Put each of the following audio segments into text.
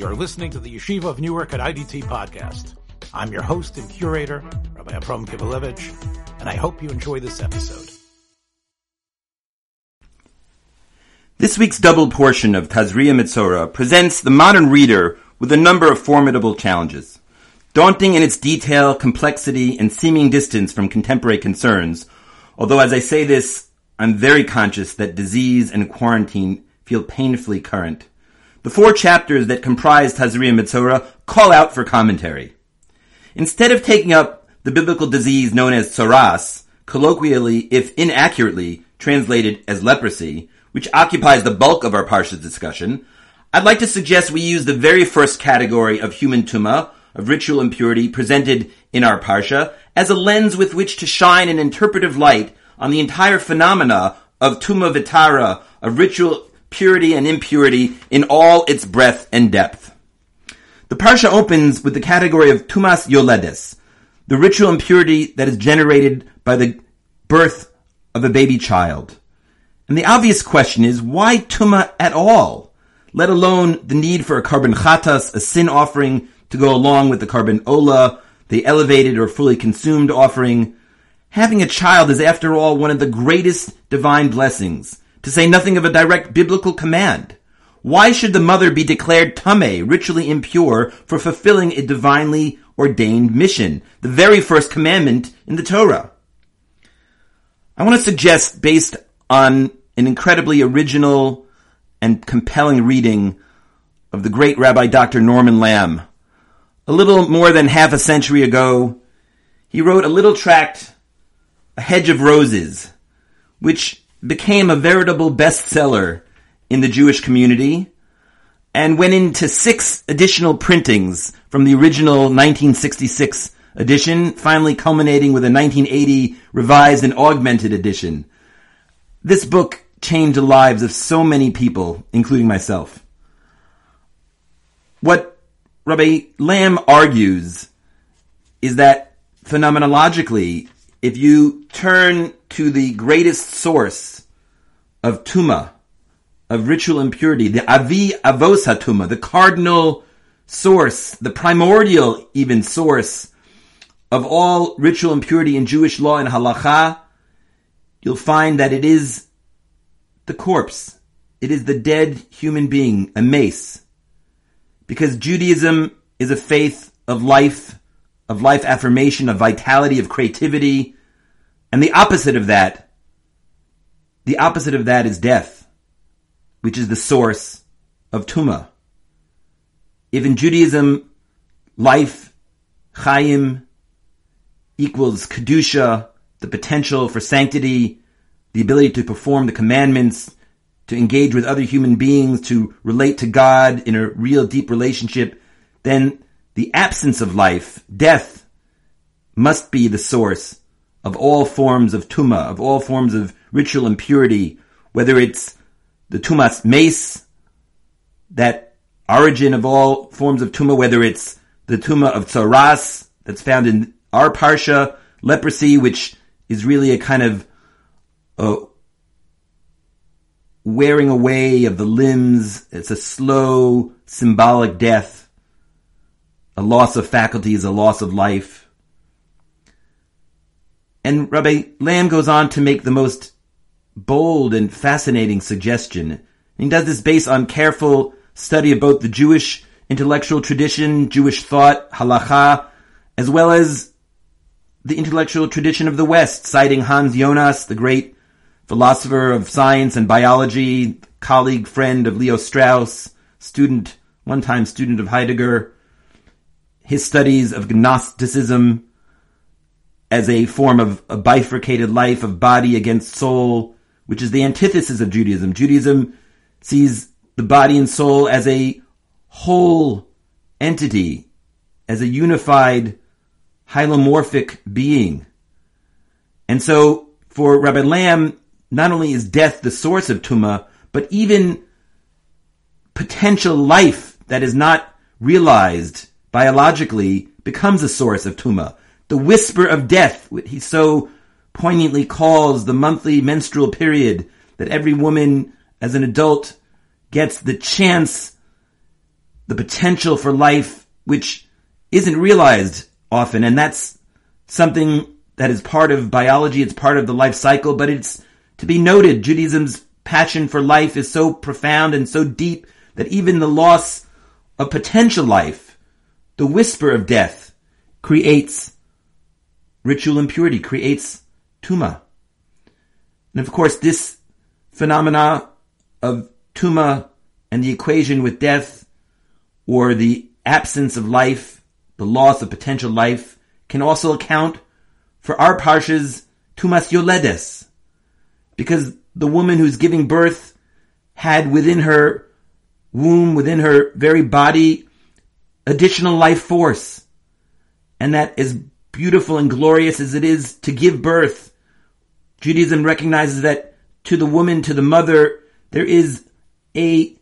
You're listening to the Yeshiva of Newark at IDT podcast. I'm your host and curator, Rabbi Abram Kibalevich, and I hope you enjoy this episode. This week's double portion of Tazria Metzora presents the modern reader with a number of formidable challenges. Daunting in its detail, complexity, and seeming distance from contemporary concerns, although as I say this, I'm very conscious that disease and quarantine feel painfully current. The four chapters that comprise Tazria Metzora call out for commentary. Instead of taking up the biblical disease known as tsaras, colloquially, if inaccurately, translated as leprosy, which occupies the bulk of our Parsha's discussion, I'd like to suggest we use the very first category of human tuma, of ritual impurity presented in our Parsha, as a lens with which to shine an interpretive light on the entire phenomena of tuma vitara, of ritual purity and impurity in all its breadth and depth. The Parsha opens with the category of Tumas Yoledes, the ritual impurity that is generated by the birth of a baby child. And the obvious question is, why Tuma at all? Let alone the need for a korban chatas, a sin offering, to go along with the korban olah, the elevated or fully consumed offering. Having a child is after all one of the greatest divine blessings to say nothing of a direct biblical command. Why should the mother be declared tame, ritually impure, for fulfilling a divinely ordained mission, the very first commandment in the Torah? I want to suggest, based on an incredibly original and compelling reading of the great Rabbi Dr. Norman Lamm, a little more than half a century ago, he wrote a little tract, A Hedge of Roses, which became a veritable bestseller in the Jewish community and went into six additional printings from the original 1966 edition, finally culminating with a 1980 revised and augmented edition. This book changed the lives of so many people, including myself. What Rabbi Lamm argues is that phenomenologically, if you turn to the greatest source of tuma, of ritual impurity, the avi avos hatuma, the cardinal source, the primordial even source of all ritual impurity in Jewish law and halacha, you'll find that it is the corpse. It is the dead human being, a meis. Because Judaism is a faith of life, of life affirmation, of vitality, of creativity, and the opposite of that, the opposite of that is death, which is the source of tuma. If in Judaism, life, chayim, equals kedusha, the potential for sanctity, the ability to perform the commandments, to engage with other human beings, to relate to God in a real deep relationship, then the absence of life, death, must be the source of all forms of tuma, of all forms of ritual impurity, whether it's the tumas meis, that origin of all forms of tuma, whether it's the tuma of tsaras that's found in our parsha, leprosy, which is really a kind of a wearing away of the limbs. It's a slow, symbolic death. A loss of faculties, a loss of life. And Rabbi Lamm goes on to make the most bold and fascinating suggestion. He does this based on careful study of both the Jewish intellectual tradition, Jewish thought, halacha, as well as the intellectual tradition of the West, citing Hans Jonas, the great philosopher of science and biology, colleague, friend of Leo Strauss, student, one-time student of Heidegger, his studies of Gnosticism, as a form of a bifurcated life of body against soul, which is the antithesis of Judaism. Judaism sees the body and soul as a whole entity, as a unified, hylomorphic being. And so, for Rabbi Lamm, not only is death the source of Tuma, but even potential life that is not realized biologically becomes a source of Tuma the whisper of death, he so poignantly calls the monthly menstrual period that every woman as an adult gets the chance, the potential for life, which isn't realized often. And that's something that is part of biology. It's part of the life cycle, but it's to be noted. Judaism's passion for life is so profound and so deep that even the loss of potential life, the whisper of death, creates ritual impurity, creates tuma. And of course, this phenomena of tuma and the equation with death or the absence of life, the loss of potential life, can also account for our parsha's tumas yoledes. Because the woman who's giving birth had within her womb, within her very body, additional life force. And that as beautiful and glorious as it is to give birth, Judaism recognizes that to the woman, to the mother, there is a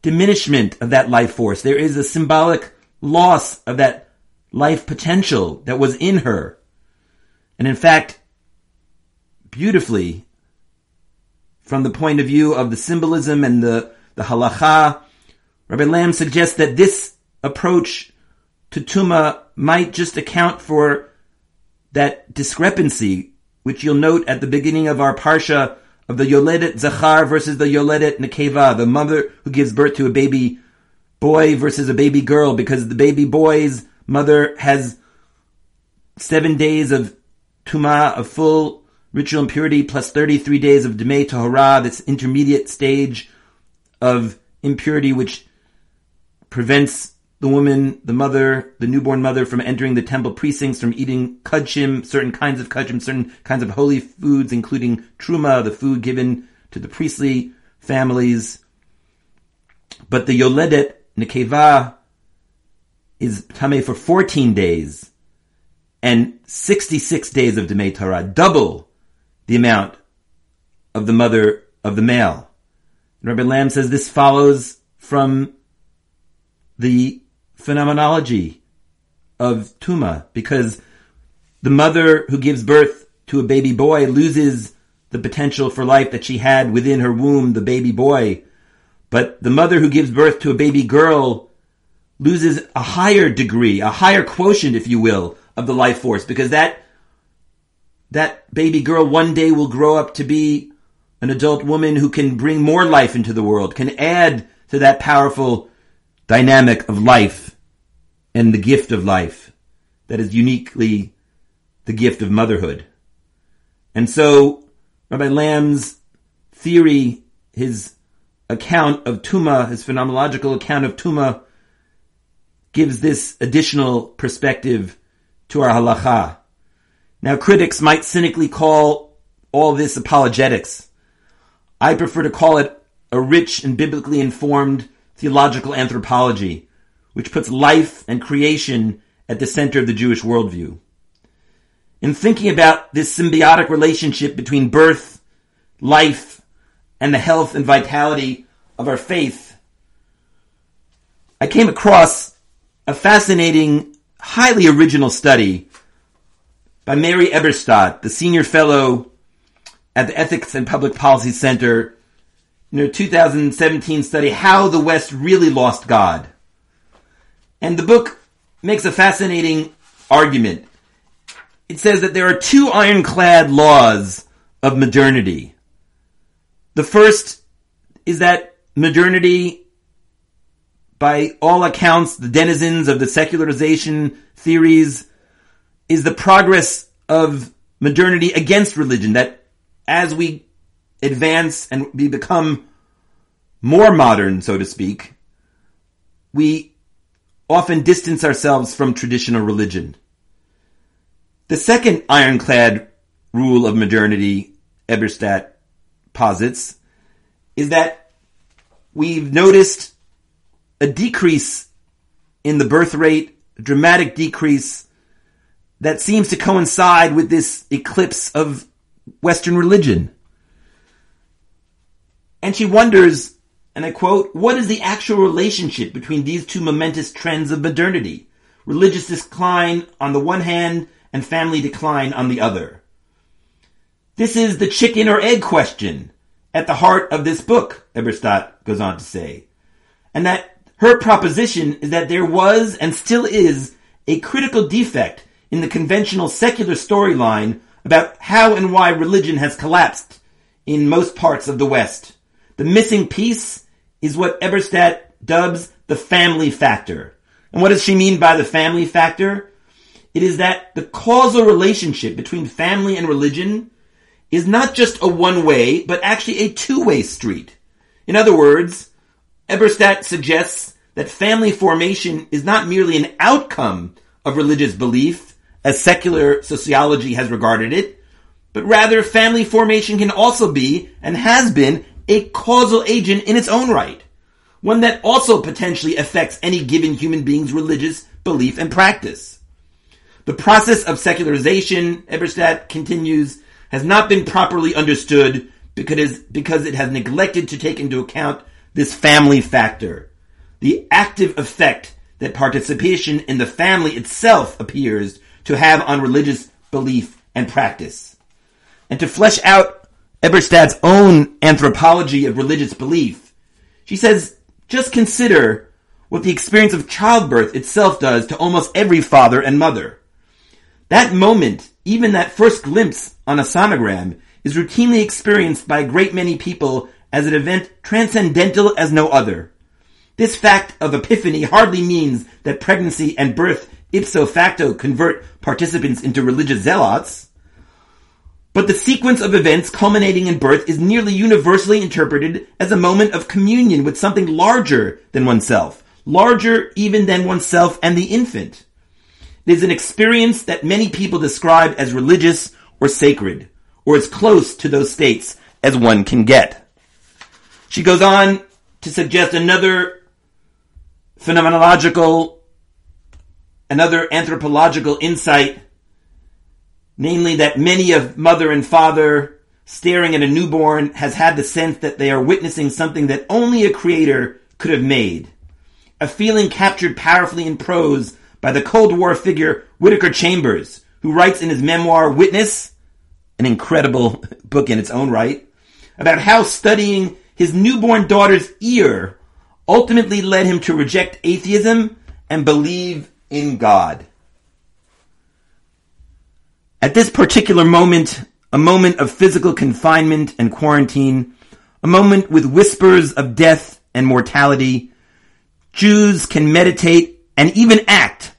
diminishment of that life force. There is a symbolic loss of that life potential that was in her. And in fact, beautifully, from the point of view of the symbolism and the, the halacha, Rabbi Lamm suggests that this approach to Tuma might just account for that discrepancy, which you'll note at the beginning of our Parsha of the Yoledet Zachar versus the Yoledet Nekeva, the mother who gives birth to a baby boy versus a baby girl, because the baby boy's mother has seven days of Tuma, of full ritual impurity, plus 33 days of Demei Tahora, this intermediate stage of impurity which prevents the woman, the mother, the newborn mother from entering the temple precincts, from eating kudshim, certain kinds of kudshim, certain kinds of holy foods, including truma, the food given to the priestly families. But the yoledet nekeva is tame for 14 days and 66 days of Demei Tahora, double the amount of the mother of the male. Rabbi Lamm says this follows from the phenomenology of Tuma because the mother who gives birth to a baby boy loses the potential for life that she had within her womb, the baby boy. But the mother who gives birth to a baby girl loses a higher degree, a higher quotient, if you will, of the life force because that that baby girl one day will grow up to be an adult woman who can bring more life into the world, can add to that powerful dynamic of life and the gift of life that is uniquely the gift of motherhood. And so Rabbi Lamm's theory, his account of Tuma, his phenomenological account of Tuma, gives this additional perspective to our halacha. Now critics might cynically call all this apologetics. I prefer to call it a rich and biblically informed theological anthropology, which puts life and creation at the center of the Jewish worldview. In thinking about this symbiotic relationship between birth, life, and the health and vitality of our faith, I came across a fascinating, highly original study by Mary Eberstadt, the senior fellow at the Ethics and Public Policy Center in her 2017 study, How the West Really Lost God. And the book makes a fascinating argument. It says that there are two ironclad laws of modernity. The first is that modernity, by all accounts, the denizens of the secularization theories, is the progress of modernity against religion. That as we advance and we become more modern, so to speak, we often distance ourselves from traditional religion. The second ironclad rule of modernity, Eberstadt posits, is that we've noticed a decrease in the birth rate, a dramatic decrease that seems to coincide with this eclipse of Western religion. And she wonders, and I quote, what is the actual relationship between these two momentous trends of modernity? Religious decline on the one hand and family decline on the other. This is the chicken or egg question at the heart of this book, Eberstadt goes on to say. And that Her proposition is that there was and still is a critical defect in the conventional secular storyline about how and why religion has collapsed in most parts of the West. The missing piece is what Eberstadt dubs the family factor. And what does she mean by the family factor? It is that the causal relationship between family and religion is not just a one way, but actually a two way street. In other words, Eberstadt suggests that family formation is not merely an outcome of religious belief, as secular sociology has regarded it, but rather family formation can also be, and has been, a causal agent in its own right. One that also potentially affects any given human being's religious belief and practice. The process of secularization, Eberstadt continues, has not been properly understood because, it has neglected to take into account this family factor. The active effect that participation in the family itself appears to have on religious belief and practice. And to flesh out Eberstadt's own anthropology of religious belief, she says, just consider what the experience of childbirth itself does to almost every father and mother. That moment, even that first glimpse on a sonogram, is routinely experienced by a great many people as an event transcendental as no other. This fact of epiphany hardly means that pregnancy and birth ipso facto convert participants into religious zealots. But the sequence of events culminating in birth is nearly universally interpreted as a moment of communion with something larger than oneself, larger even than oneself and the infant. It is an experience that many people describe as religious or sacred, or as close to those states as one can get. She goes on to suggest another phenomenological, another anthropological insight, namely that many of mother and father staring at a newborn has had the sense that they are witnessing something that only a creator could have made. A feeling captured powerfully in prose by the Cold War figure Whittaker Chambers, who writes in his memoir Witness, an incredible book in its own right, about how studying his newborn daughter's ear ultimately led him to reject atheism and believe in God. At this particular moment, a moment of physical confinement and quarantine, a moment with whispers of death and mortality, Jews can meditate and even act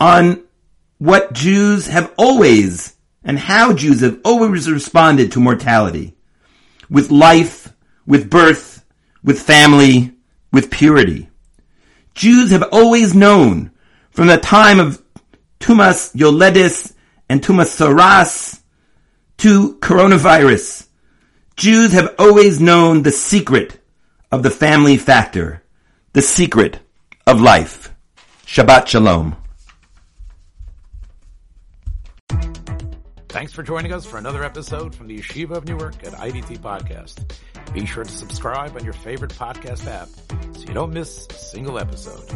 on what Jews have always and how Jews have always responded to mortality. With life, with birth, with family, with purity. Jews have always known from the time of Tumas Yoledis and Tumas Soras to coronavirus. Jews have always known the secret of the family factor, the secret of life. Shabbat Shalom. Thanks for joining us for another episode from the Yeshiva of Newark at IDT Podcast. Be sure to subscribe on your favorite podcast app so you don't miss a single episode.